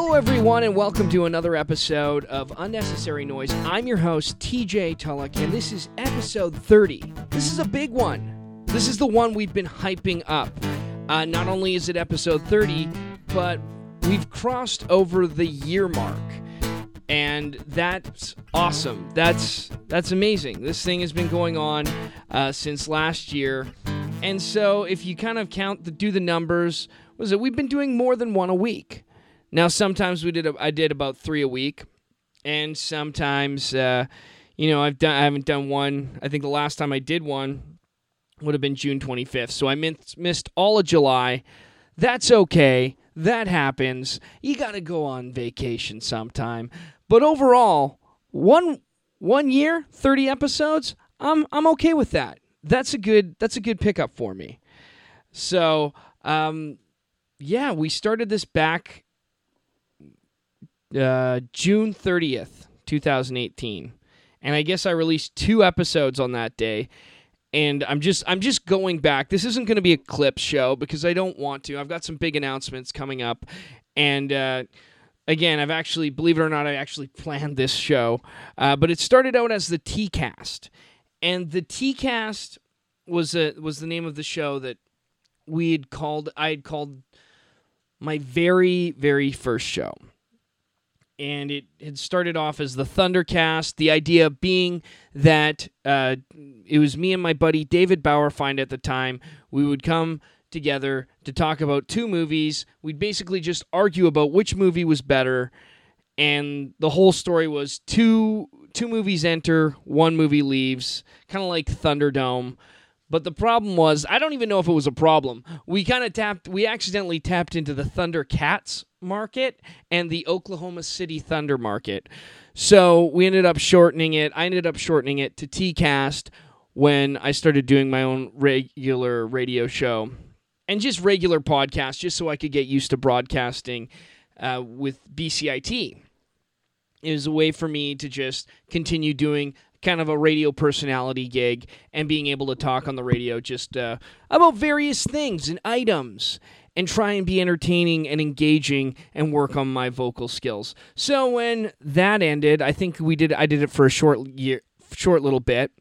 Hello, everyone, and welcome to another episode of Unnecessary Noise. I'm your host, TJ Tulloch, and this is episode 30. This is a big one. This is the one we've been hyping up. Uh, not only is it episode 30, but we've crossed over the year mark. And that's awesome. That's that's amazing. This thing has been going on uh, since last year, and so if you kind of count the do the numbers, was it we've been doing more than one a week. Now sometimes we did a, I did about three a week, and sometimes uh, you know I've done I haven't done one. I think the last time I did one would have been June 25th. So I missed missed all of July. That's okay. That happens. You got to go on vacation sometime. But overall, one one year, 30 episodes, I'm I'm okay with that. That's a good that's a good pickup for me. So, um yeah, we started this back uh, June 30th, 2018. And I guess I released two episodes on that day. And I'm just I'm just going back. This isn't going to be a clip show because I don't want to. I've got some big announcements coming up. And uh, again, I've actually, believe it or not, I actually planned this show. Uh, but it started out as the T Cast. And the T Cast was a, was the name of the show that we had called I had called my very, very first show and it had started off as the Thundercast. The idea being that uh, it was me and my buddy David Bauerfeind at the time. We would come together to talk about two movies. We'd basically just argue about which movie was better, and the whole story was two two movies enter, one movie leaves, kind of like Thunderdome. But the problem was, I don't even know if it was a problem. We kind of tapped, we accidentally tapped into the Thundercats market and the Oklahoma City Thunder market. So we ended up shortening it. I ended up shortening it to TCast when I started doing my own regular radio show and just regular podcast, just so I could get used to broadcasting uh, with BCIT. It was a way for me to just continue doing kind of a radio personality gig and being able to talk on the radio just uh, about various things and items and try and be entertaining and engaging and work on my vocal skills. So when that ended, I think we did I did it for a short year short little bit.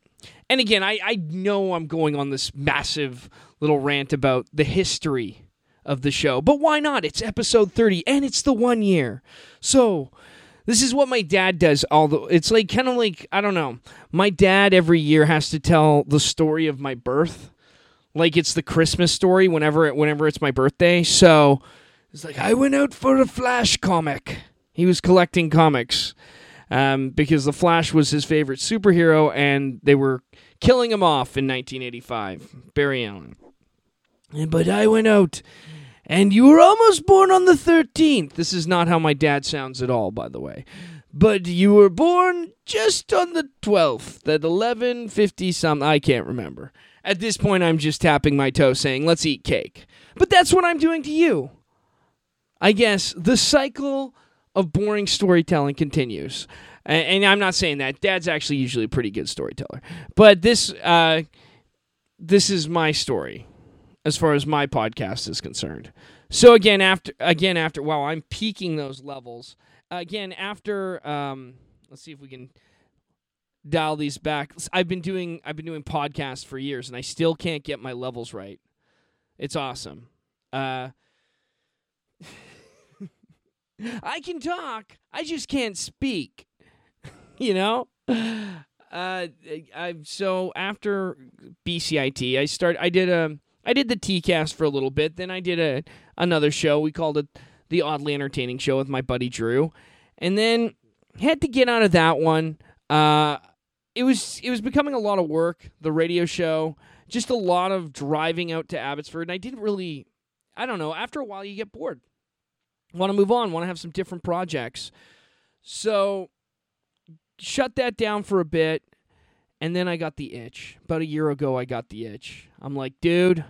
And again, I, I know I'm going on this massive little rant about the history of the show, but why not? It's episode 30 and it's the one year. So this is what my dad does. Although it's like kind of like I don't know. My dad every year has to tell the story of my birth, like it's the Christmas story whenever it, whenever it's my birthday. So it's like I went out for a Flash comic. He was collecting comics um, because the Flash was his favorite superhero, and they were killing him off in 1985. Barry Allen. But I went out and you were almost born on the 13th. This is not how my dad sounds at all, by the way. But you were born just on the 12th at 11:50 something. I can't remember. At this point I'm just tapping my toe saying, "Let's eat cake." But that's what I'm doing to you. I guess the cycle of boring storytelling continues. And I'm not saying that. Dad's actually usually a pretty good storyteller. But this uh, this is my story as far as my podcast is concerned. So again, after again after wow, I'm peaking those levels. Again, after um, let's see if we can dial these back. I've been doing I've been doing podcasts for years, and I still can't get my levels right. It's awesome. Uh, I can talk, I just can't speak. you know. Uh, I'm so after BCIT, I start. I did a I did the TCast for a little bit. Then I did a another show. We called it the Oddly Entertaining Show with my buddy Drew, and then had to get out of that one. Uh, it was it was becoming a lot of work. The radio show, just a lot of driving out to Abbotsford, and I didn't really. I don't know. After a while, you get bored. Want to move on. Want to have some different projects. So shut that down for a bit. And then I got the itch. About a year ago I got the itch. I'm like, dude,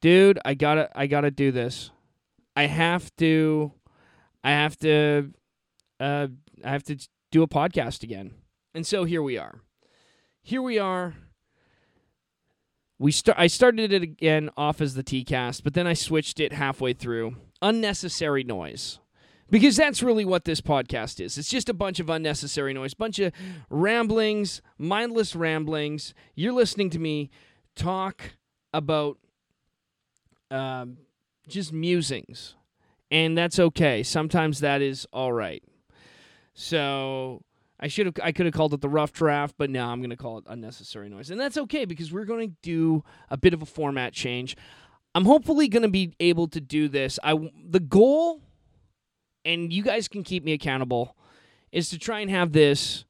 dude, I gotta I gotta do this. I have to I have to uh I have to do a podcast again. And so here we are. Here we are. We start I started it again off as the T cast, but then I switched it halfway through. Unnecessary noise. Because that's really what this podcast is. It's just a bunch of unnecessary noise, bunch of ramblings, mindless ramblings. You're listening to me talk about um, just musings, and that's okay. Sometimes that is all right. So I should have I could have called it the rough draft, but now I'm going to call it unnecessary noise. And that's okay because we're going to do a bit of a format change. I'm hopefully going to be able to do this. I the goal and you guys can keep me accountable is to try and have this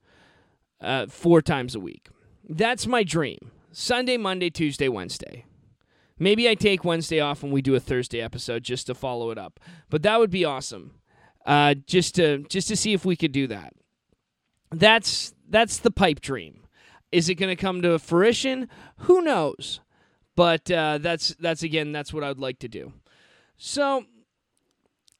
uh, four times a week. That's my dream. Sunday, Monday, Tuesday, Wednesday. Maybe I take Wednesday off and we do a Thursday episode just to follow it up. But that would be awesome. Uh, just to just to see if we could do that that's that's the pipe dream. Is it going to come to fruition? Who knows? But uh, that's that's again that's what I'd like to do. So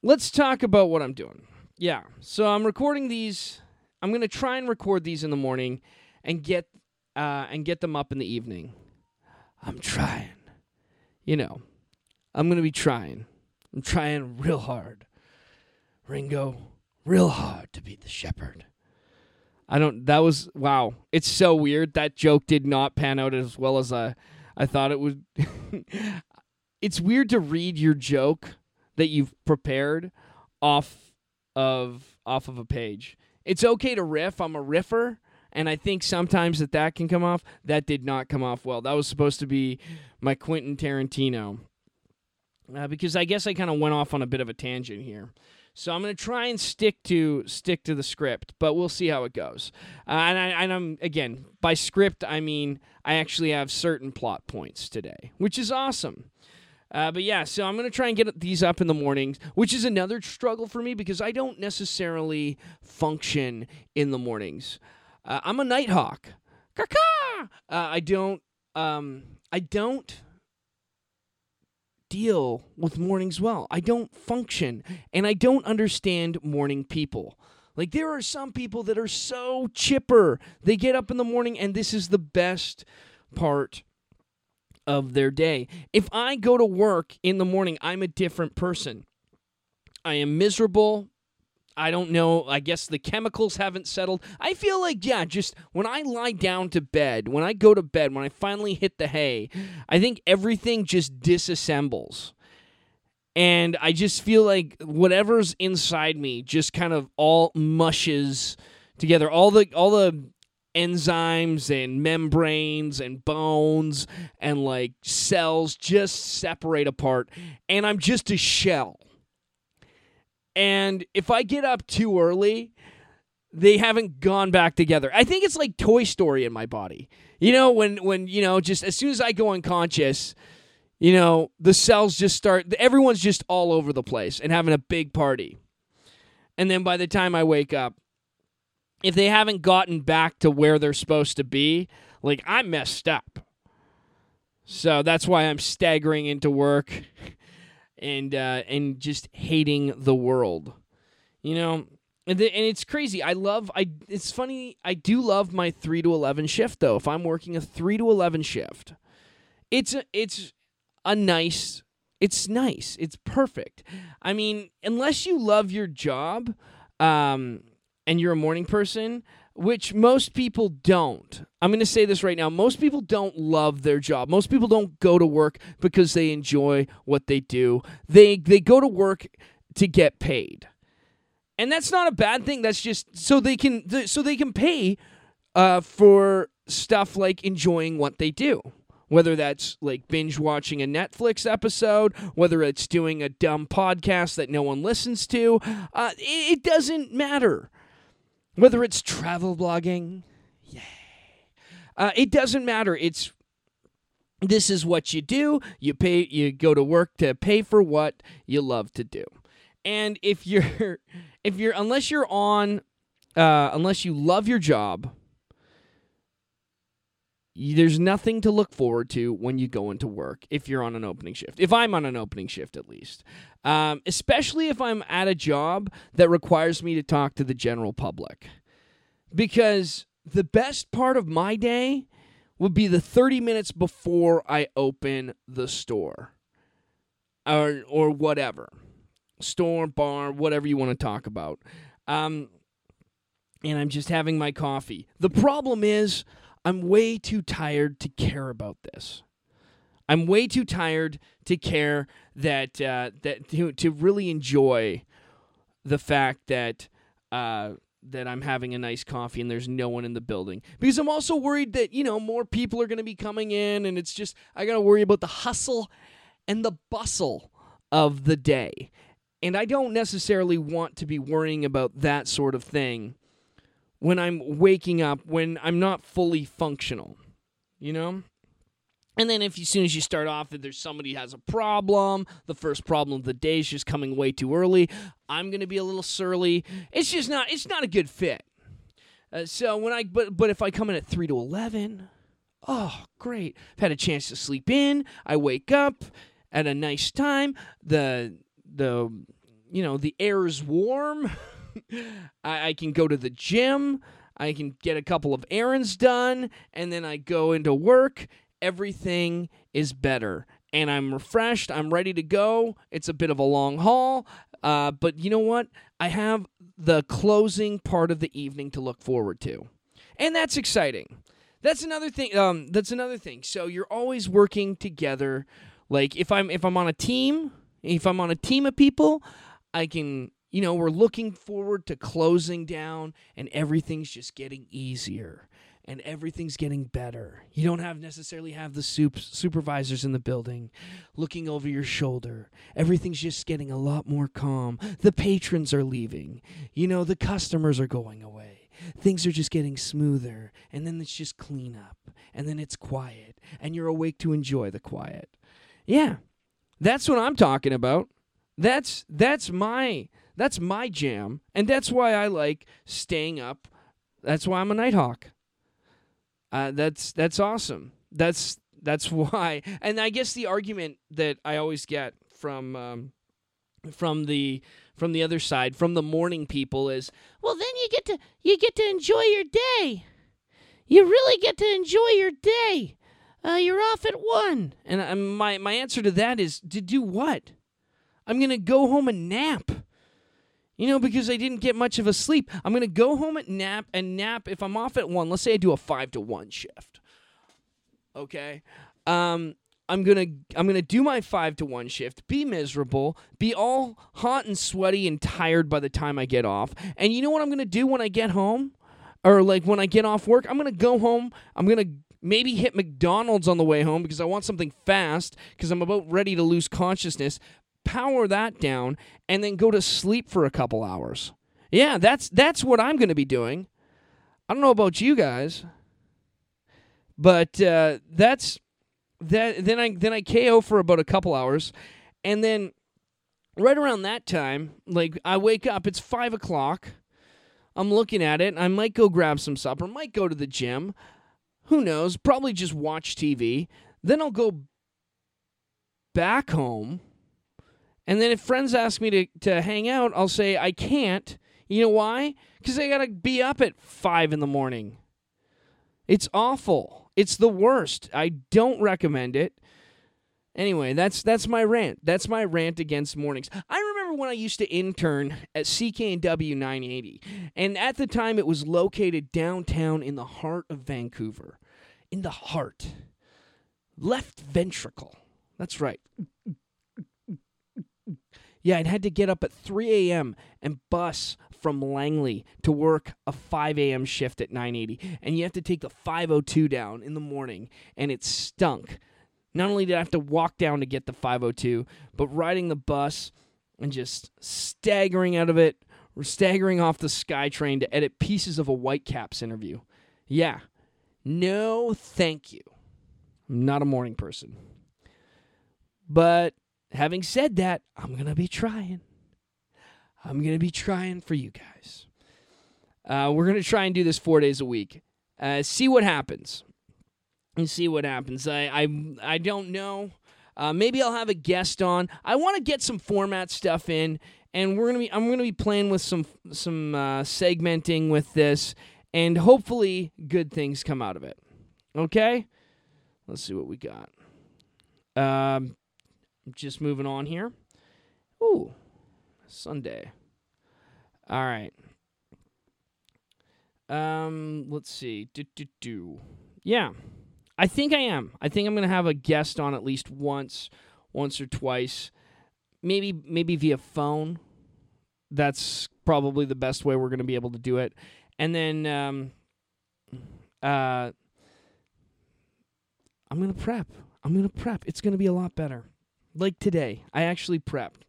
let's talk about what I'm doing. Yeah, so I'm recording these. I'm going to try and record these in the morning and get uh, and get them up in the evening. I'm trying. You know, I'm going to be trying. I'm trying real hard. Ringo, real hard to be the shepherd. I don't. That was wow. It's so weird. That joke did not pan out as well as I, I thought it would. it's weird to read your joke that you've prepared off of off of a page. It's okay to riff. I'm a riffer, and I think sometimes that that can come off. That did not come off well. That was supposed to be my Quentin Tarantino, uh, because I guess I kind of went off on a bit of a tangent here. So I'm going to try and stick to stick to the script, but we'll see how it goes. Uh, and, I, and I'm again by script I mean I actually have certain plot points today, which is awesome. Uh, but yeah, so I'm going to try and get these up in the mornings, which is another struggle for me because I don't necessarily function in the mornings. Uh, I'm a nighthawk. Uh, I don't. Um, I don't deal with mornings well. I don't function and I don't understand morning people. Like there are some people that are so chipper. They get up in the morning and this is the best part of their day. If I go to work in the morning, I'm a different person. I am miserable. I don't know. I guess the chemicals haven't settled. I feel like, yeah, just when I lie down to bed, when I go to bed, when I finally hit the hay, I think everything just disassembles. And I just feel like whatever's inside me just kind of all mushes together. All the all the enzymes and membranes and bones and like cells just separate apart and I'm just a shell. And if I get up too early, they haven't gone back together. I think it's like Toy Story in my body. You know, when when you know, just as soon as I go unconscious, you know, the cells just start everyone's just all over the place and having a big party. And then by the time I wake up, if they haven't gotten back to where they're supposed to be, like I'm messed up. So that's why I'm staggering into work and uh, and just hating the world. You know, and, the, and it's crazy. I love. I. It's funny. I do love my three to eleven shift though. If I'm working a three to eleven shift, it's a, it's a nice. It's nice. It's perfect. I mean, unless you love your job, um, and you're a morning person, which most people don't. I'm going to say this right now. Most people don't love their job. Most people don't go to work because they enjoy what they do. They they go to work to get paid. And that's not a bad thing. That's just so they can so they can pay uh, for stuff like enjoying what they do. Whether that's like binge watching a Netflix episode, whether it's doing a dumb podcast that no one listens to, uh, it, it doesn't matter whether it's travel blogging, yay. Uh, it doesn't matter. It's this is what you do. You pay. You go to work to pay for what you love to do. And if you're, if you're, unless you're on, uh, unless you love your job, there's nothing to look forward to when you go into work if you're on an opening shift. If I'm on an opening shift, at least. Um, especially if I'm at a job that requires me to talk to the general public. Because the best part of my day would be the 30 minutes before I open the store or, or whatever. store, bar, whatever you want to talk about. Um, and I'm just having my coffee. The problem is, I'm way too tired to care about this. I'm way too tired to care that uh, that to to really enjoy the fact that uh, that I'm having a nice coffee and there's no one in the building because I'm also worried that you know more people are going to be coming in and it's just I got to worry about the hustle and the bustle of the day. And I don't necessarily want to be worrying about that sort of thing when I'm waking up when I'm not fully functional. You know? And then if as soon as you start off, if there's somebody has a problem, the first problem of the day is just coming way too early. I'm gonna be a little surly. It's just not. It's not a good fit. Uh, so when I but but if I come in at three to eleven, oh great! I've had a chance to sleep in. I wake up at a nice time. The the you know the air is warm. I, I can go to the gym. I can get a couple of errands done, and then I go into work everything is better. And I'm refreshed. I'm ready to go. It's a bit of a long haul. Uh, but you know what? I have the closing part of the evening to look forward to. And that's exciting. That's another thing. Um, that's another thing. So you're always working together. Like if I'm if I'm on a team, if I'm on a team of people, I can you know we're looking forward to closing down and everything's just getting easier and everything's getting better. You don't have necessarily have the soup supervisors in the building looking over your shoulder. Everything's just getting a lot more calm. The patrons are leaving. You know, the customers are going away. Things are just getting smoother, and then it's just clean up, and then it's quiet, and you're awake to enjoy the quiet. Yeah. That's what I'm talking about. That's that's my that's my jam, and that's why I like staying up. That's why I'm a nighthawk. Uh, that's that's awesome. That's that's why. And I guess the argument that I always get from um, from the from the other side, from the morning people, is well, then you get to you get to enjoy your day. You really get to enjoy your day. Uh, you're off at one, and uh, my my answer to that is to do what? I'm gonna go home and nap. You know, because I didn't get much of a sleep. I'm going to go home at nap and nap if I'm off at 1. Let's say I do a 5 to 1 shift. Okay? Um I'm to I'm to do my 5 to 1 shift, be miserable, be all hot and sweaty and tired by the time I get off. And you know what I'm to do when I get home? Or like when I get off work, I'm to go home. I'm to maybe hit McDonald's on the way home because I want something fast because I'm about ready to lose consciousness power that down, and then go to sleep for a couple hours. Yeah, that's that's what I'm going to be doing. I don't know about you guys, but uh, that's that. Then I then I KO for about a couple hours, and then right around that time, like I wake up. It's five o'clock. I'm looking at it. I might go grab some supper. Might go to the gym. Who knows? Probably just watch TV. Then I'll go back home and then if friends ask me to, to hang out, I'll say I can't. You know why? Because I got to be up at 5 in the morning. It's awful. It's the worst. I don't recommend it. Anyway, that's that's my rant. That's my rant against mornings. I remember when I used to intern at CKNW 980, and at the time it was located downtown in the heart of Vancouver. In the heart. Left ventricle. That's right. Yeah, I'd had to get up at 3 a.m. and bus from Langley to work a 5 a.m. shift at 980. And you have to take the 502 down in the morning, and it stunk. Not only did I have to walk down to get the 502, but riding the bus and just staggering out of it, or staggering off the SkyTrain to edit pieces of a Whitecaps interview. Yeah, no thank you. I'm not a morning person. But having said that, I'm going to be trying. I'm going to be trying for you guys. Uh, we're going to try and do this four days a week. Uh, see what happens. And see what happens. I, I, I don't know. Uh, maybe I'll have a guest on. I want to get some format stuff in, and we're gonna be. I'm gonna be playing with some some uh, segmenting with this, and hopefully good things come out of it. Okay, let's see what we got. Um, just moving on here. Ooh, Sunday. All right. Um, let's see. Do do do. Yeah. I think I am. I think I'm to have a guest on at least once, once or twice. Maybe maybe via phone. That's probably the best way we're to be able to do it. And then um uh I'm to prep. I'm to prep. It's to be a lot better. Like today, I actually prepped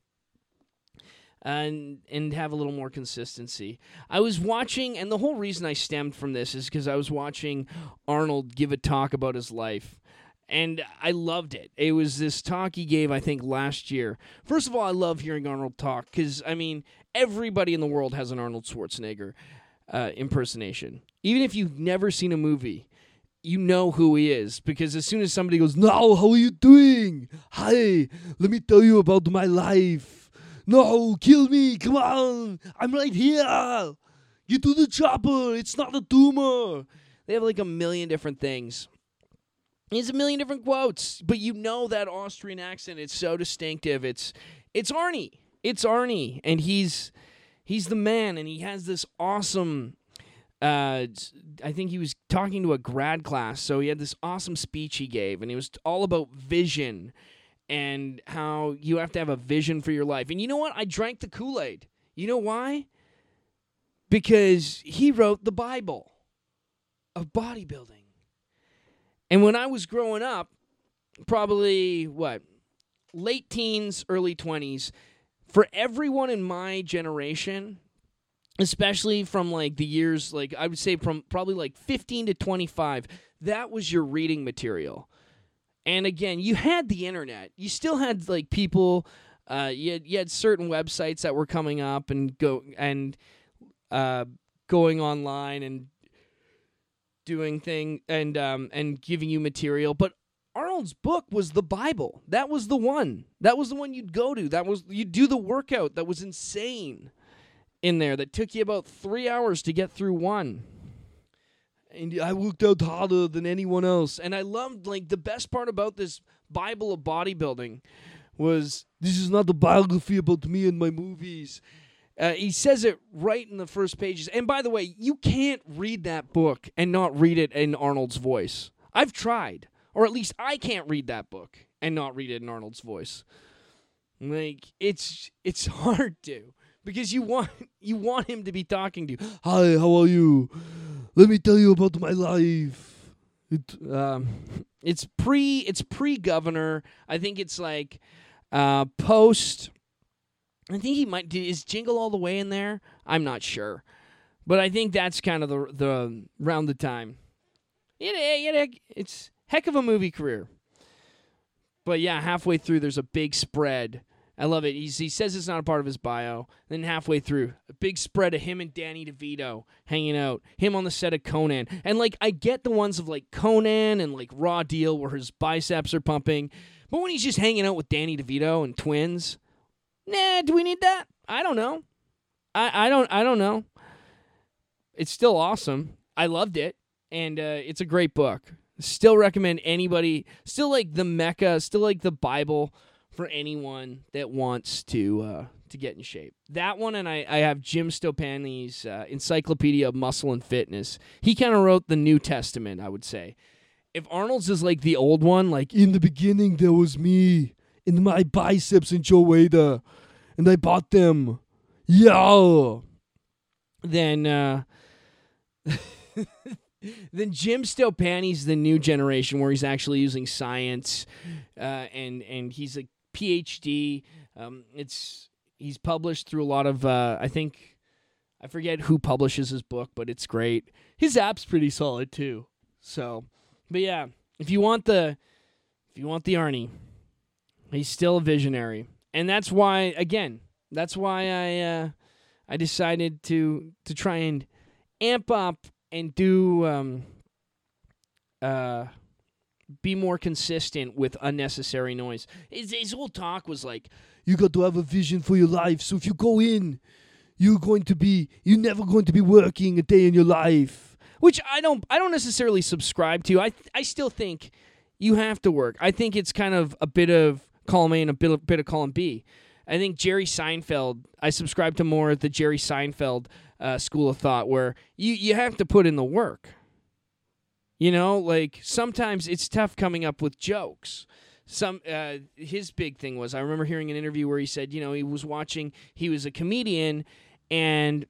and and have a little more consistency. I was watching, and the whole reason I stemmed from this is because I was watching Arnold give a talk about his life. And I loved it. It was this talk he gave, I think, last year. First of all, I love hearing Arnold talk because, I mean, everybody in the world has an Arnold Schwarzenegger uh, impersonation. Even if you've never seen a movie, you know who he is because as soon as somebody goes, "No, how are you doing? Hi, let me tell you about my life." No, kill me! Come on, I'm right here. Get to the chopper. It's not a tumor. They have like a million different things. It's a million different quotes, but you know that Austrian accent. It's so distinctive. It's it's Arnie. It's Arnie, and he's he's the man, and he has this awesome uh, I think he was talking to a grad class, so he had this awesome speech he gave, and it was all about vision and how you have to have a vision for your life. And you know what? I drank the Kool Aid. You know why? Because he wrote the Bible of bodybuilding. And when I was growing up, probably what, late teens, early 20s, for everyone in my generation, especially from like the years like I would say from probably like 15 to 25 that was your reading material and again you had the internet you still had like people uh, you, had, you had certain websites that were coming up and go and uh, going online and doing thing and um, and giving you material but Arnold's book was the Bible. That was the one. That was the one you'd go to. That was you'd do the workout. That was insane in there that took you about three hours to get through one. And I worked out harder than anyone else. And I loved, like, the best part about this Bible of bodybuilding was this is not a biography about me and my movies. Uh, he says it right in the first pages. And by the way, you can't read that book and not read it in Arnold's voice. I've tried, or at least I can't read that book and not read it in Arnold's voice. Like it's it's hard to because you want you want him to be talking to you. Hi, how are you? Let me tell you about my life. It, um, it's pre it's pre governor. I think it's like uh, post. I think he might is Jingle All the Way in there. I'm not sure, but I think that's kind of the the around the time. Yeah, yeah, it's heck of a movie career. But yeah, halfway through, there's a big spread I love it. He's, he says it's not a part of his bio. Then halfway through, a big spread of him and Danny DeVito hanging out. Him on the set of Conan. And like I get the ones of like Conan and like Raw Deal where his biceps are pumping. But when he's just hanging out with Danny DeVito and twins, nah, do we need that? I don't know. I, I don't I don't know. It's still awesome. I loved it. And uh, it's a great book. Still recommend anybody, still like the Mecca, still like the Bible for anyone that wants to uh, to get in shape. That one, and I, I have Jim Stoppani's uh, Encyclopedia of Muscle and Fitness. He kind of wrote the New Testament, I would say. If Arnold's is like the old one, like in the beginning there was me in my biceps and Joe Weider, and I bought them. Yeah. Then uh then Jim Stoppani's the new generation where he's actually using science, uh, and and he's a PhD. Um, it's he's published through a lot of uh, I think I forget who publishes his book, but it's great. His app's pretty solid too. So, but yeah, if you want the if you want the Arnie, he's still a visionary, and that's why again, that's why I uh, I decided to to try and amp up and do um, uh, be more consistent with unnecessary noise. His, his whole talk was like, you got to have a vision for your life. So if you go in, you're going to be, you're never going to be working a day in your life. Which I don't, I don't necessarily subscribe to. I, I still think you have to work. I think it's kind of a bit of column A and a bit, a bit of column B. I think Jerry Seinfeld. I subscribe to more of the Jerry Seinfeld uh, school of thought, where you you have to put in the work. You know, like sometimes it's tough coming up with jokes. Some uh, his big thing was I remember hearing an interview where he said, you know, he was watching. He was a comedian, and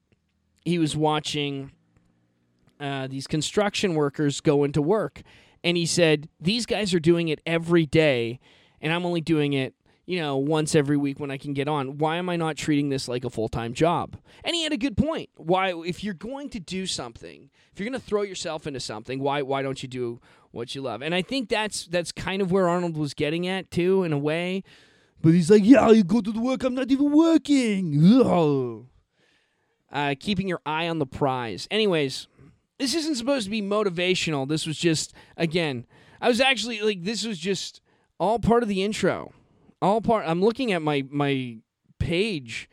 he was watching uh, these construction workers go into work, and he said these guys are doing it every day, and I'm only doing it you know, once every week when I can get on. Why am I not treating this like a full time job? And he had a good point. Why, if you're going to do something, if you're going to throw yourself into something, why why don't you do what you love? And I think that's that's kind of where Arnold was getting at too, in a way. But he's like, yeah, you go to the work. I'm not even working. Uh, keeping your eye on the prize. Anyways, this isn't supposed to be motivational. This was just again. I was actually like, this was just all part of the intro all part. I'm looking at my my page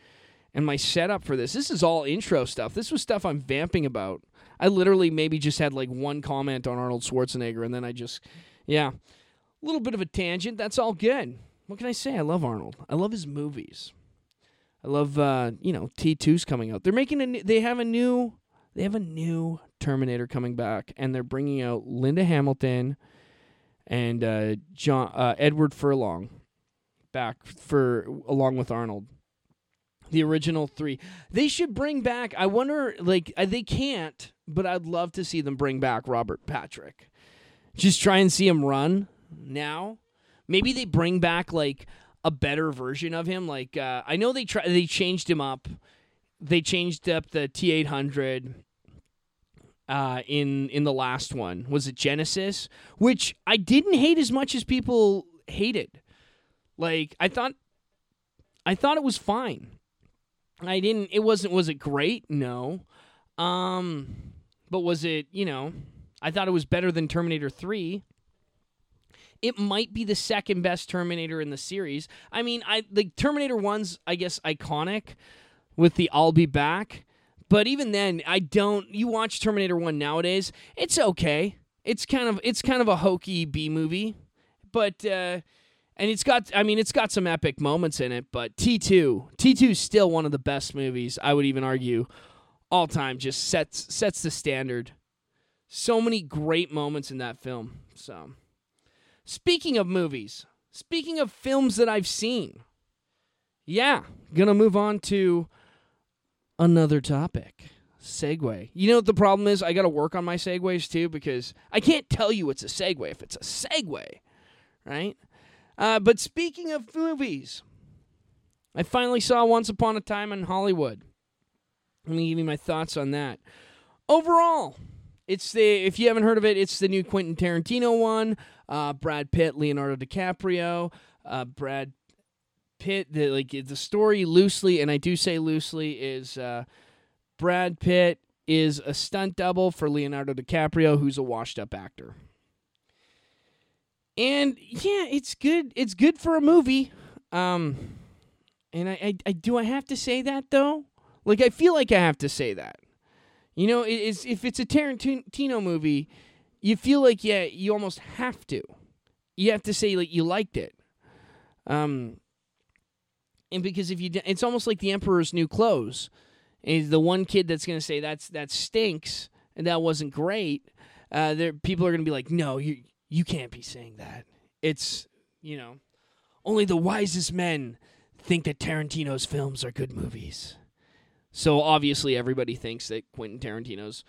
and my setup for this. This is all intro stuff. This was stuff I'm vamping about. I literally maybe just had like one comment on Arnold Schwarzenegger, and then I just, yeah, a little bit of a tangent. That's all good. What can I say? I love Arnold. I love his movies. I love, uh, you know, T2's coming out. They're making a. New, they have a new. They have a new Terminator coming back, and they're bringing out Linda Hamilton and uh, John uh, Edward Furlong back for along with Arnold. The original three. They should bring back. I wonder, like uh, they can't, but I'd love to see them bring back Robert Patrick. Just try and see him run now. Maybe they bring back like a better version of him. Like uh, I know they try. They changed him up. They changed up the T eight hundred uh, in in the last one. Was it Genisys? Which I didn't hate as much as people hated. Like I thought I thought it was fine. I didn't it wasn't was it great? No. Um but was it, you know, I thought it was better than Terminator 3. It might be the second best Terminator in the series. I mean, I the Terminator 1's I guess iconic with the I'll be back. But even then, I don't you watch Terminator 1 nowadays, it's okay. It's kind of it's kind of a hokey B movie. But uh and it's got I mean it's got some epic moments in it, but T2 T2 is still one of the best movies I would even argue all time just sets sets the standard. So many great moments in that film. So speaking of movies, speaking of films that I've seen. Yeah, to move on to another topic. Segue. You know what the problem is? I got to work on my segues too because I can't tell you it's a segue if it's a segue, right? Uh, but speaking of movies, I finally saw Once Upon a Time in Hollywood. Let me give you my thoughts on that. Overall, it's the if you haven't heard of it, it's the new Quentin Tarantino one. Uh, Brad Pitt, Leonardo DiCaprio, uh, Brad Pitt. The, like the story loosely, and I do say loosely, is uh, Brad Pitt is a stunt double for Leonardo DiCaprio, who's a washed-up actor. And yeah, it's good. It's good for a movie. Um, and I, I, I do I have to say that though? Like I feel like I have to say that. You know, it's if it's a Tarantino movie, you feel like yeah, you almost have to. You have to say like you liked it. Um, and because if you, it's almost like the Emperor's New Clothes. Is the one kid that's gonna say that's that stinks and that wasn't great. Uh, there people are gonna be like, no, you you can't be saying that. It's, you know, only the wisest men think that Tarantino's films are good movies. So obviously, everybody thinks that Quentin Tarantino's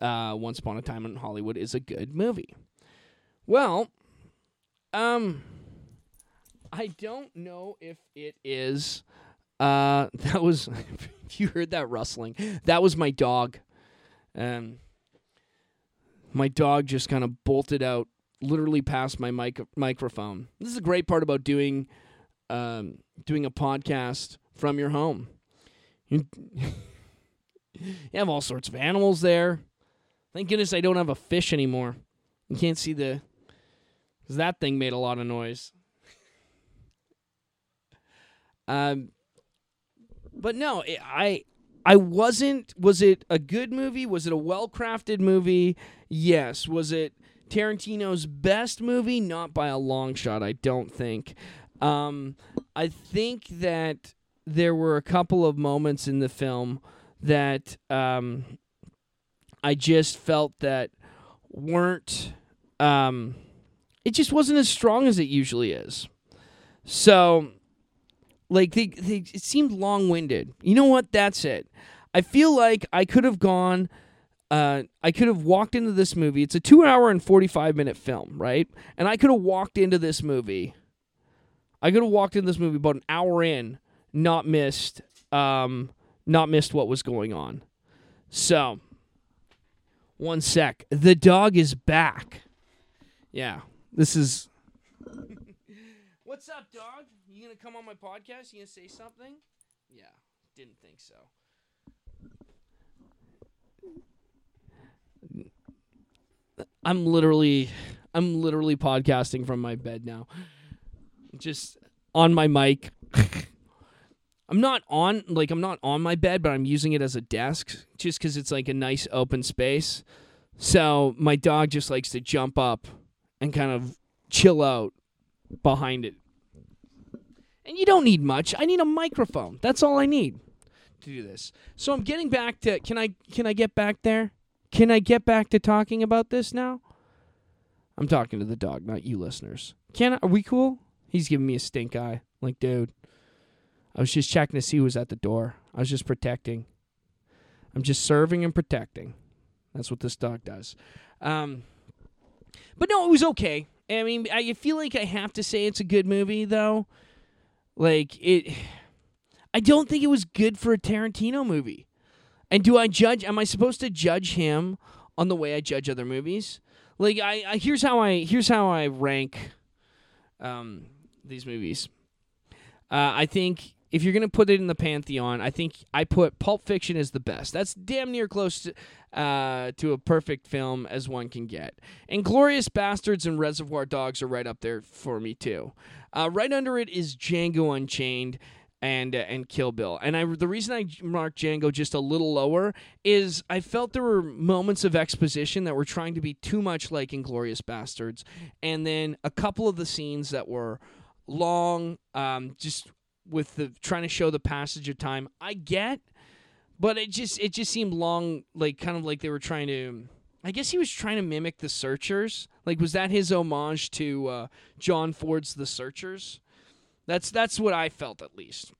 uh, Once Upon a Time in Hollywood is a good movie. Well, um, I don't know if it is. Uh, that was if you heard that rustling, that was my dog. Um, my dog just kind of bolted out literally past my mic- microphone. This is a great part about doing um, doing a podcast from your home. You, you have all sorts of animals there. Thank goodness I don't have a fish anymore. You can't see the because that thing made a lot of noise. um, but no, it, I I wasn't. Was it a good movie? Was it a well crafted movie? Yes. Was it Tarantino's best movie, not by a long shot, I don't think. Um, I think that there were a couple of moments in the film that um, I just felt that weren't. Um, it just wasn't as strong as it usually is. So, like they, they it seemed long winded. You know what? That's it. I feel like I could have gone. Uh, I could have walked into this movie. It's a two hour and 45 minute film, right? And I could have walked into this movie. I could have walked into this movie about an hour in, not missed, um, not missed what was going on. So, one sec. The dog is back. Yeah, this is. What's up, dog? You gonna come on my podcast? You gonna say something? Yeah, didn't think so. I'm literally I'm literally podcasting from my bed now. Just on my mic. I'm not on like I'm not on my bed, but I'm using it as a desk just cuz it's like a nice open space. So my dog just likes to jump up and kind of chill out behind it. And you don't need much. I need a microphone. That's all I need to do this. So I'm getting back to can I can I get back there? Can I get back to talking about this now? I'm talking to the dog, not you listeners. Can I, are we cool? He's giving me a stink eye. Like, dude, I was just checking to see who was at the door. I was just protecting. I'm just serving and protecting. That's what this dog does. Um, but no, it was okay. I mean, I feel like I have to say it's a good movie, though. Like it, I don't think it was good for a Tarantino movie. And do I judge? Am I supposed to judge him on the way I judge other movies? Like I, I here's how I here's how I rank um, these movies. Uh, I think if you're gonna put it in the pantheon, I think I put Pulp Fiction as the best. That's damn near close to, uh, to a perfect film as one can get. And Glorious Bastards and Reservoir Dogs are right up there for me too. Uh, right under it is Django Unchained and uh, and Kill Bill. And I the reason I marked Django just a little lower is I felt there were moments of exposition that were trying to be too much like Inglourious Basterds, and then a couple of the scenes that were long, um, just with the trying to show the passage of time. I get, but it just it just seemed long, like kind of like they were trying to. I guess he was trying to mimic the Searchers. Like, was that his homage to uh, John Ford's The Searchers? That's that's what I felt at least.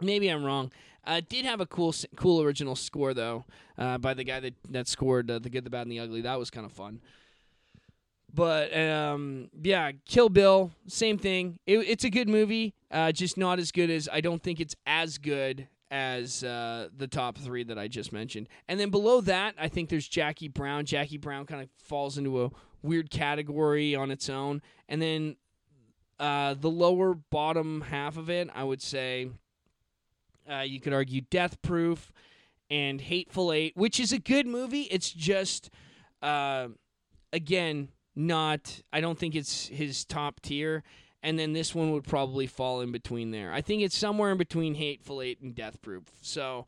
Maybe I'm wrong. Uh, did have a cool cool original score though uh, by the guy that that scored uh, the good, the bad, and the ugly. That was kind of fun. But um, yeah, Kill Bill, same thing. It, it's a good movie, uh, just not as good as I don't think it's as good as uh, the top three that I just mentioned. And then below that, I think there's Jackie Brown. Jackie Brown kind of falls into a weird category on its own. And then uh, the lower bottom half of it, I would say, uh, you could argue Death Proof and Hateful Eight, which is a good movie. It's just, uh, again, not. I don't think it's his top tier. And then this one would probably fall in between there. I think it's somewhere in between Hateful Eight and Death Proof. So.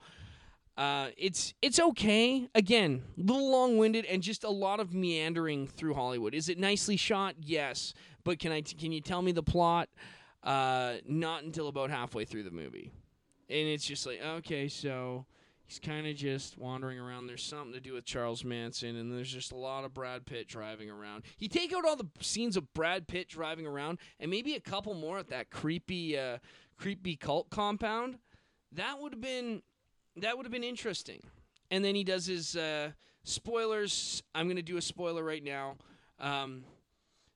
Uh, it's it's okay. Again, a little long winded and just a lot of meandering through Hollywood. Is it nicely shot? Yes, but can I t- can you tell me the plot? Uh, not until about halfway through the movie, and it's just like okay, so he's kind of just wandering around. There's something to do with Charles Manson, and there's just a lot of Brad Pitt driving around. You take out all the scenes of Brad Pitt driving around, and maybe a couple more at that creepy, uh, creepy cult compound. That would have been, that would have been interesting. And then he does his uh, spoilers. I'm gonna do a spoiler right now. Um,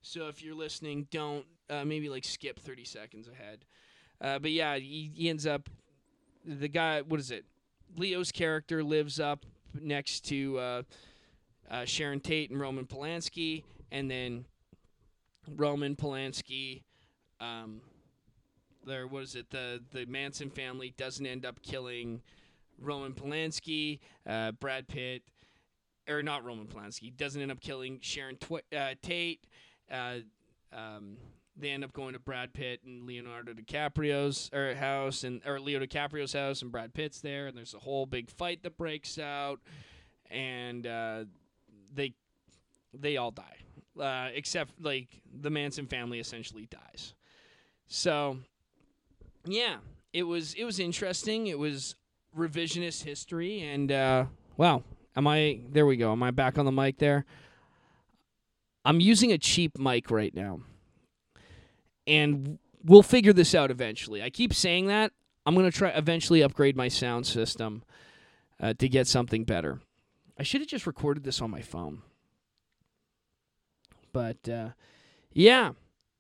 so if you're listening, don't uh, maybe like skip 30 seconds ahead. Uh, but yeah, he, he ends up the guy. What is it? Leo's character lives up next to uh, uh, Sharon Tate and Roman Polanski, and then Roman Polanski, um, there what is it? The the Manson family doesn't end up killing Roman Polanski. Uh, Brad Pitt, or not Roman Polanski, doesn't end up killing Sharon Twi- uh, Tate. Uh, um, they end up going to Brad Pitt and Leonardo DiCaprio's or house and or Leo DiCaprio's house and Brad Pitt's there and there's a whole big fight that breaks out and uh, they they all die uh, except like the Manson family essentially dies. So yeah, it was it was interesting. It was revisionist history, and uh, wow, am I? There we go. Am I back on the mic there? I'm using a cheap mic right now, and we'll figure this out eventually. I keep saying that. I'm gonna try eventually upgrade my sound system uh, to get something better. I should have just recorded this on my phone, but uh, yeah.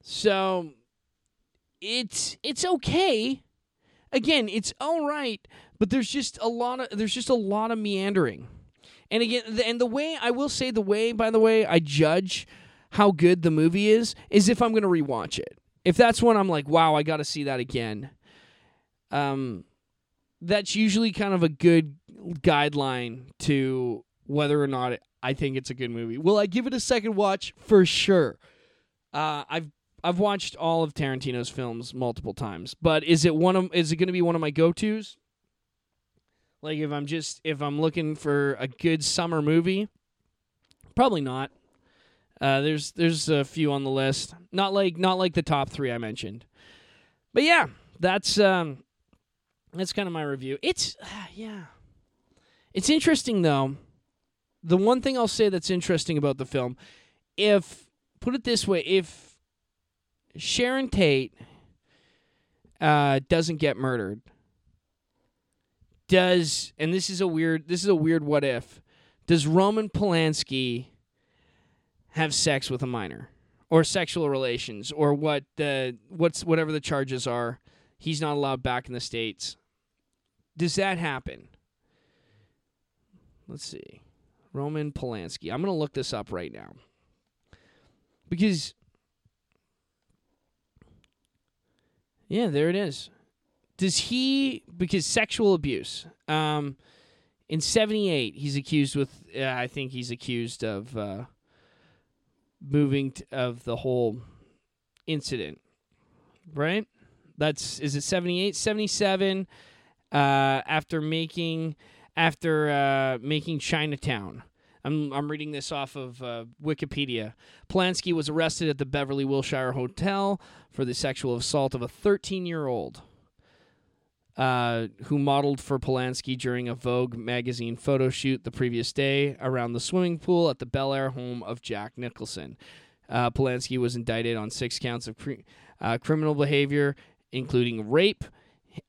So it's it's okay. Again, it's all right, but there's just a lot of there's just a lot of meandering. And again, and the way I will say the way, by the way, I judge how good the movie is is if I'm going to rewatch it. If that's when I'm like, wow, I got to see that again. Um, that's usually kind of a good guideline to whether or not I think it's a good movie. Will I give it a second watch? For sure. Uh, I've I've watched all of Tarantino's films multiple times, but is it one of is it going to be one of my go tos? Like if I'm just if I'm looking for a good summer movie, probably not. Uh, there's there's a few on the list, not like not like the top three I mentioned, but yeah, that's um, that's kind of my review. It's uh, yeah, it's interesting though. The one thing I'll say that's interesting about the film, if put it this way, if Sharon Tate uh, doesn't get murdered, does and this is a weird this is a weird what if does Roman Polanski have sex with a minor? Or sexual relations? Or what the what's whatever the charges are he's not allowed back in the states? Does that happen? Let's see. Roman Polanski. I'm going to look this up right now. Because Yeah, there it is. Does he because sexual abuse? Um, in '78, he's accused with. Uh, I think he's accused of uh, moving t- of the whole incident. Right? That's is it 78, 77. Uh, after making after uh, making Chinatown. I'm, I'm reading this off of uh, Wikipedia. Polanski was arrested at the Beverly Wilshire Hotel for the sexual assault of a 13 year old uh, who modeled for Polanski during a Vogue magazine photo shoot the previous day around the swimming pool at the Bel Air home of Jack Nicholson. Uh, Polanski was indicted on six counts of cre- uh, criminal behavior, including rape.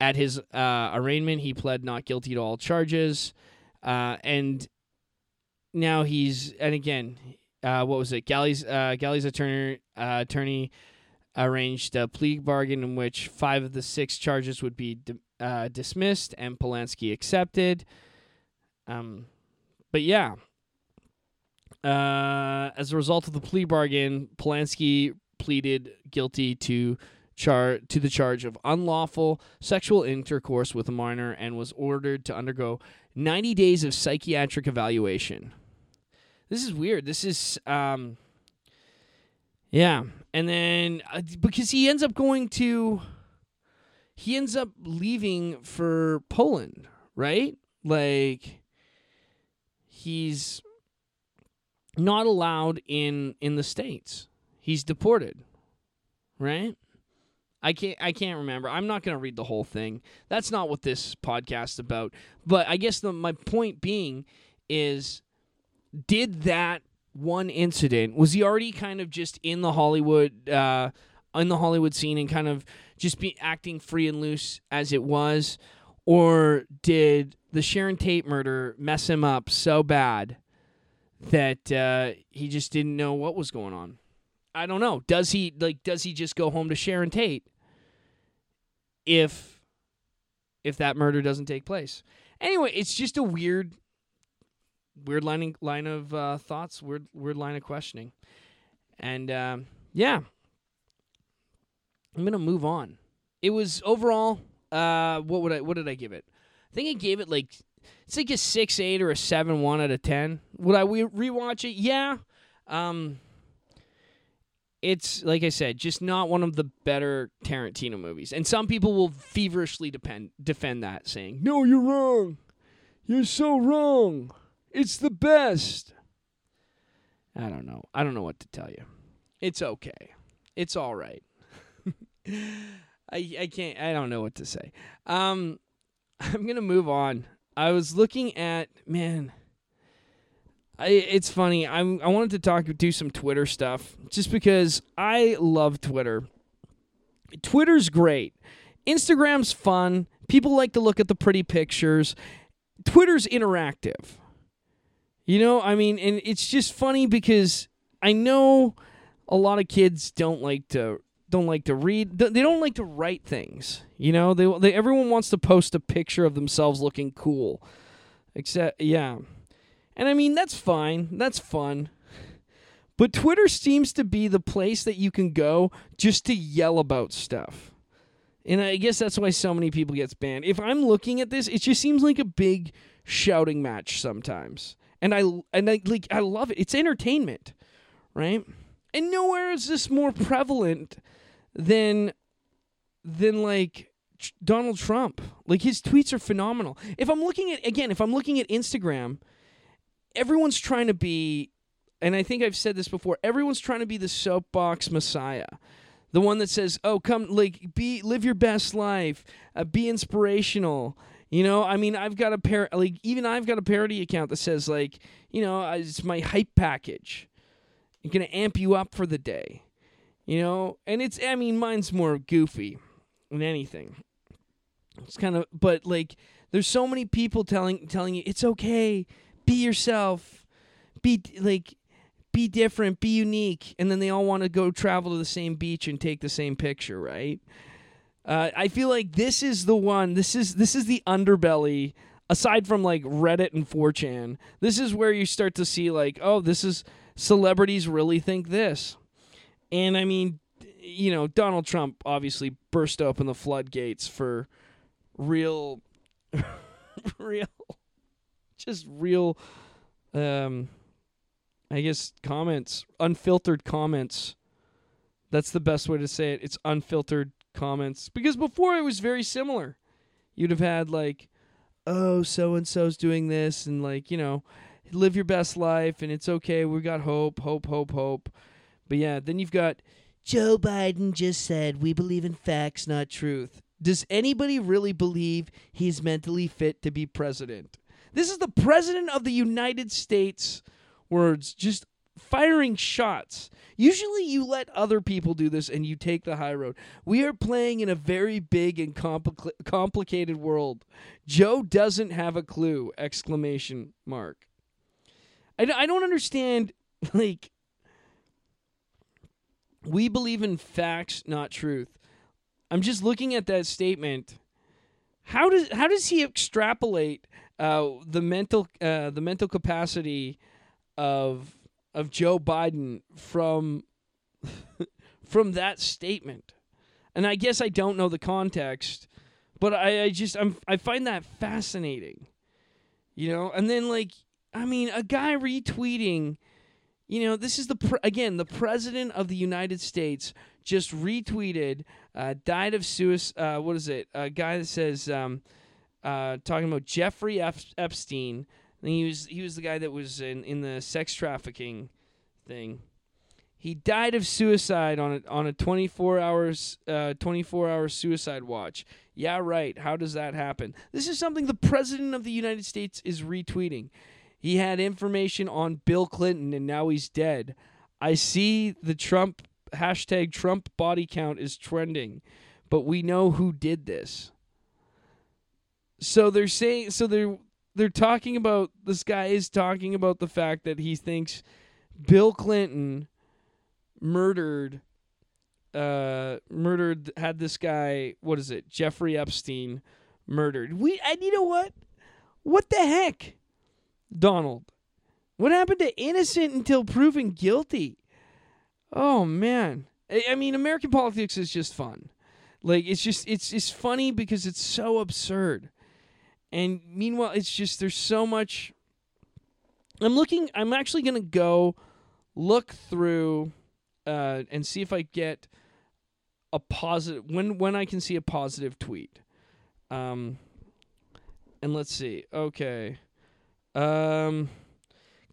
At his uh, arraignment, he pled not guilty to all charges. Uh, and now he's and again, what was it? Gailey's uh, Gailey's attorney attorney arranged a plea bargain in which five of the six charges would be di- uh, dismissed, and Polanski accepted. Um, but yeah, uh, as a result of the plea bargain, Polanski pleaded guilty to char- to the charge of unlawful sexual intercourse with a minor and was ordered to undergo 90 days of psychiatric evaluation. This is weird. This is um yeah, and then uh, because he ends up going to he ends up leaving for Poland, right? Like he's not allowed in in the states. He's deported. Right? I can't I can't remember. I'm not going to read the whole thing. That's not what this podcast about. But I guess the my point being is did that one incident was he already kind of just in the Hollywood uh, in the Hollywood scene and kind of just be acting free and loose as it was, or did the Sharon Tate murder mess him up so bad that uh, he just didn't know what was going on? I don't know. Does he like? Does he just go home to Sharon Tate if if that murder doesn't take place? Anyway, it's just a weird weird line line of uh, thoughts, weird weird line of questioning, and um, yeah, I'm gonna move on. It was overall, uh, what would I what did I give it? I think I gave it like it's like a six eight or a seven one out of ten. Would I re- rewatch it? Yeah. Um, it's like I said, just not one of the better Tarantino movies. And some people will feverishly depend defend that, saying, "No, you're wrong. You're so wrong." It's the best. I don't know. I don't know what to tell you. It's okay. It's all right. I I can't. I don't know what to say. Um, I'm gonna move on. I was looking at man. I, it's funny. I'm. I wanted to talk, do some Twitter stuff, just because I love Twitter. Twitter's great. Instagram's fun. People like to look at the pretty pictures. Twitter's interactive. You know, I mean, and it's just funny because I know a lot of kids don't like to don't like to read. They don't like to write things. You know, they, they everyone wants to post a picture of themselves looking cool. Except, yeah, and I mean that's fine. That's fun. But Twitter seems to be the place that you can go just to yell about stuff. And I guess that's why so many people gets banned. If I'm looking at this, it just seems like a big shouting match sometimes. And I and I like I love it. It's entertainment, right? And nowhere is this more prevalent than than like Donald Trump. Like his tweets are phenomenal. If I'm looking at again, if I'm looking at Instagram, everyone's trying to be and I think I've said this before, everyone's trying to be the soapbox messiah. The one that says, "Oh, come like be live your best life, uh, be inspirational." You know, I mean, I've got a pair like even I've got a parody account that says like, you know, uh, it's my hype package. I'm going to amp you up for the day. You know, and it's I mean, mine's more goofy than anything. It's kind of but like there's so many people telling telling you it's okay, be yourself. Be like be different, be unique, and then they all want to go travel to the same beach and take the same picture, right? Uh, I feel like this is the one. This is this is the underbelly. Aside from like Reddit and 4chan, this is where you start to see like, oh, this is celebrities really think this, and I mean, you know, Donald Trump obviously burst open the floodgates for real, real, just real. Um, I guess comments, unfiltered comments. That's the best way to say it. It's unfiltered comments because before it was very similar. You'd have had like, oh, so and so's doing this, and like you know, live your best life, and it's okay. We got hope, hope, hope, hope. But yeah, then you've got Joe Biden just said we believe in facts, not truth. Does anybody really believe he's mentally fit to be president? This is the president of the United States words, just firing shots. Usually you let other people do this and you take the high road. We are playing in a very big and compli- complicated world. Joe doesn't have a clue exclamation mark. I, I don't understand like we believe in facts not truth. I'm just looking at that statement. How does how does he extrapolate uh, the mental uh, the mental capacity of of Joe Biden from from that statement. And I guess I don't know the context, but I, I just I'm I find that fascinating. You know, and then like I mean, a guy retweeting, you know, this is the pre- again the president of the United States just retweeted, uh, died of suicide. Uh, what is it? A guy that says, um, uh, talking about Jeffrey F- Epstein and he was he was the guy that was in, in the sex trafficking thing. He died of suicide on a on a 24 hours uh, 24 hour suicide watch. Yeah, right. How does that happen? This is something the president of the United States is retweeting. He had information on Bill Clinton and now he's dead. I see the Trump hashtag Trump body count is trending, but we know who did this. So they're saying so they're they're talking about this guy is talking about the fact that he thinks Bill Clinton murdered uh murdered had this guy what is it Jeffrey Epstein murdered we and you know what what the heck Donald what happened to innocent until proven guilty oh man I, I mean American politics is just fun like it's just it's it's funny because it's so absurd and meanwhile, it's just there's so much. I'm looking. I'm actually gonna go look through uh, and see if I get a positive when when I can see a positive tweet. Um, and let's see. Okay. Um,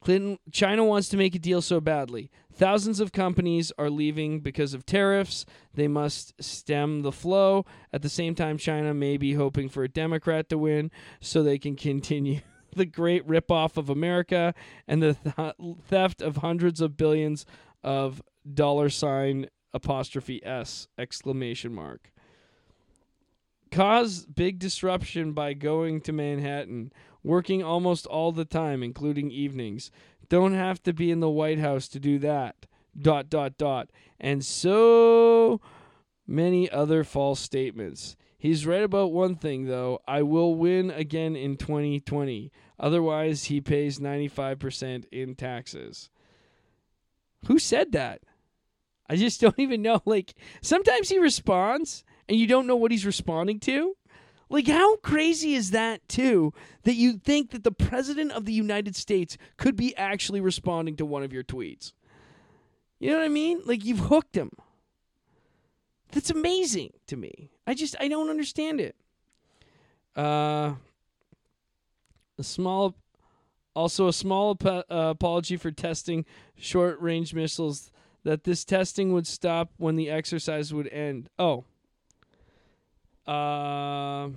Clinton, China wants to make a deal so badly. Thousands of companies are leaving because of tariffs. They must stem the flow. At the same time, China may be hoping for a Democrat to win so they can continue the great ripoff of America and the th- theft of hundreds of billions of dollar sign apostrophe s exclamation mark cause big disruption by going to Manhattan, working almost all the time, including evenings. Don't have to be in the White House to do that. Dot, dot, dot. And so many other false statements. He's right about one thing, though. I will win again in 2020. Otherwise, he pays 95% in taxes. Who said that? I just don't even know. Like, sometimes he responds and you don't know what he's responding to? Like, how crazy is that, too, that you think that the President of the United States could be actually responding to one of your tweets? You know what I mean? Like, you've hooked him. That's amazing to me. I just, I don't understand it. Uh, a small, also a small ap- uh, apology for testing short range missiles, that this testing would stop when the exercise would end. Oh. Uh,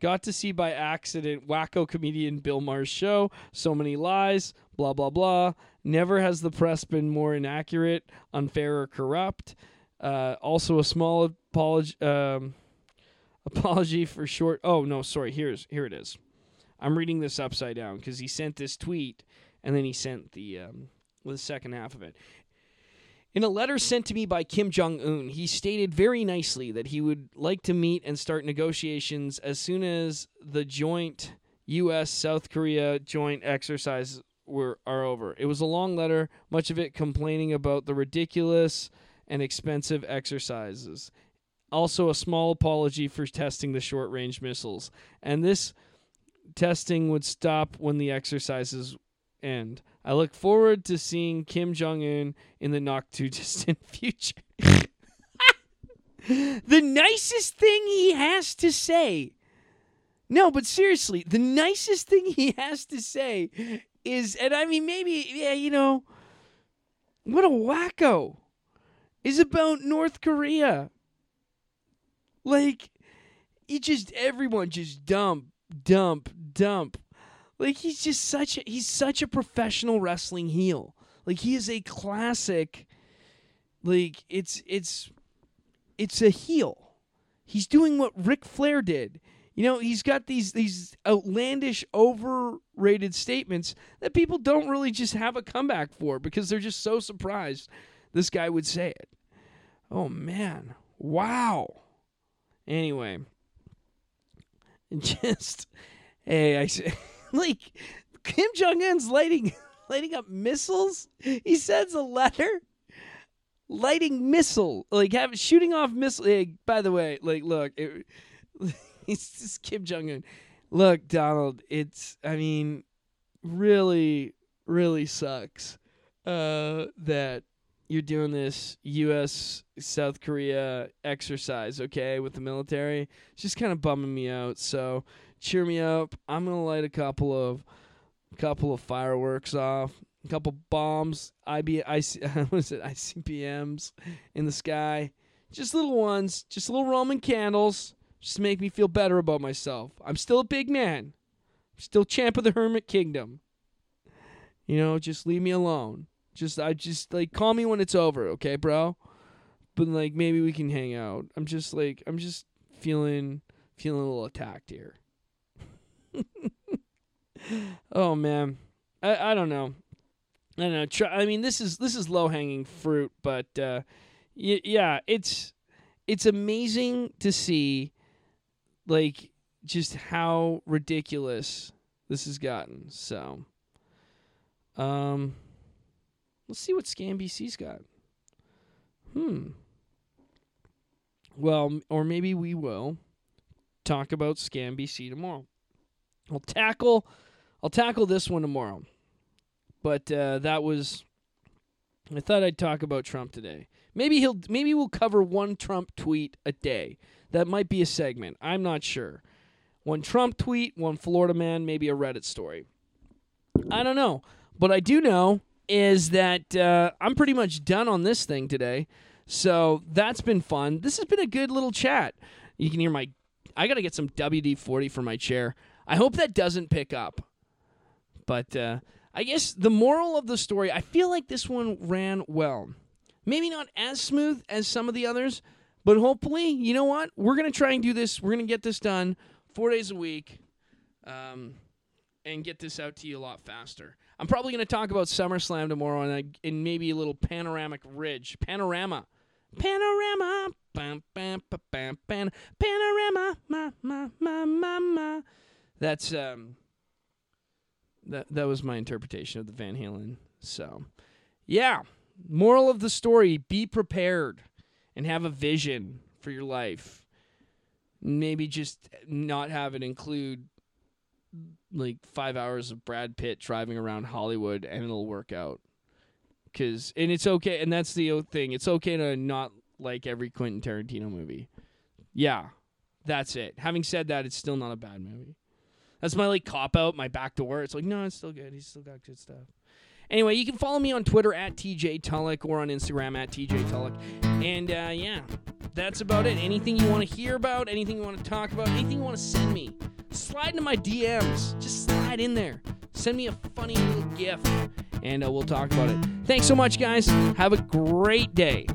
got to see by accident wacko comedian Bill Maher's show. So many lies, blah, blah, blah. Never has the press been more inaccurate, unfair, or corrupt. Uh, also, a small apology, um, apology for short. Oh, no, sorry. Here's Here it is. I'm reading this upside down because he sent this tweet and then he sent the, um, the second half of it. In a letter sent to me by Kim Jong un, he stated very nicely that he would like to meet and start negotiations as soon as the joint U.S. South Korea joint exercise were are over. It was a long letter, much of it complaining about the ridiculous and expensive exercises. Also, a small apology for testing the short range missiles. And this testing would stop when the exercises end. I look forward to seeing Kim Jong Un in the not too distant future. the nicest thing he has to say. No, but seriously, the nicest thing he has to say is, and I mean, maybe, yeah, you know, what a wacko is about North Korea. Like, you just, everyone just dump, dump, dump like he's just such a, he's such a professional wrestling heel. Like he is a classic like it's it's it's a heel. He's doing what Ric Flair did. You know, he's got these these outlandish overrated statements that people don't really just have a comeback for because they're just so surprised this guy would say it. Oh man. Wow. Anyway, just hey, I say like Kim Jong Un's lighting lighting up missiles. He sends a letter lighting missile, like have shooting off missile. By the way, like look, it, it's just Kim Jong Un. Look, Donald, it's I mean, really, really sucks uh, that you're doing this U.S. South Korea exercise, okay, with the military. It's just kind of bumming me out. So cheer me up. I'm gonna light a couple of couple of fireworks off, a couple bombs, IB, IC, was it ICBMs in the sky, just little ones, just little Roman candles, just make me feel better about myself. I'm still a big man, I'm still champ of the Hermit Kingdom. You know, just leave me alone. Just I just like call me when it's over, okay, bro? But like maybe we can hang out. I'm just like I'm just feeling feeling a little attacked here. Oh man, I I don't know. I don't know. Try, I mean, this is this is low hanging fruit, but uh, y- yeah, it's it's amazing to see, like, just how ridiculous this has gotten. So, um, let's see what ScanBC's got. Hmm. Well, or maybe we will talk about ScanBC tomorrow. We'll tackle I'll tackle this one tomorrow. But uh, that was I thought I'd talk about Trump today. Maybe he'll maybe we'll cover one Trump tweet a day. That might be a segment. I'm not sure. One Trump tweet, one Florida man, maybe a Reddit story. I don't know. What I do know is that uh, I'm pretty much done on this thing today. So that's been fun. This has been a good little chat. You can hear my. I got to get some WD 40 for my chair. I hope that doesn't pick up. But uh, I guess the moral of the story, I feel like this one ran well. Maybe not as smooth as some of the others, but hopefully, you know what? We're going to try and do this. We're going to get this done four days a week um, and get this out to you a lot faster. I'm probably going to talk about SummerSlam tomorrow and, and maybe a little panoramic ridge. Panorama. Panorama. Bam, bam, bam, bam. Panorama. Ma, ma, ma, ma, ma. That's um that that was my interpretation of the Van Halen. So, yeah. Moral of the story, be prepared and have a vision for your life. Maybe just not have it include like 5 hours of Brad Pitt driving around Hollywood and it'll work out. Cuz and it's okay and that's the thing. It's okay to not like every Quentin Tarantino movie. Yeah. That's it. Having said that, it's still not a bad movie. That's my like cop out, my back door. It's like, no, it's still good. He's still got good stuff. Anyway, you can follow me on Twitter at TJ Tulloch or on Instagram at TJ Tulloch. And uh, yeah, that's about it. Anything you want to hear about, anything you want to talk about, anything you want to send me, slide into my DMs. Just slide in there. Send me a funny little gift, and uh, we'll talk about it. Thanks so much, guys. Have a great day.